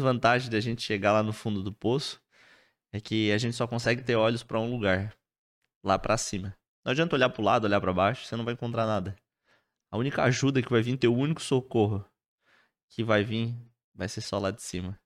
desvantagem da gente chegar lá no fundo do poço é que a gente só consegue ter olhos para um lugar, lá para cima. Não adianta olhar para o lado, olhar para baixo, você não vai encontrar nada. A única ajuda que vai vir, teu único socorro que vai vir, vai ser só lá de cima.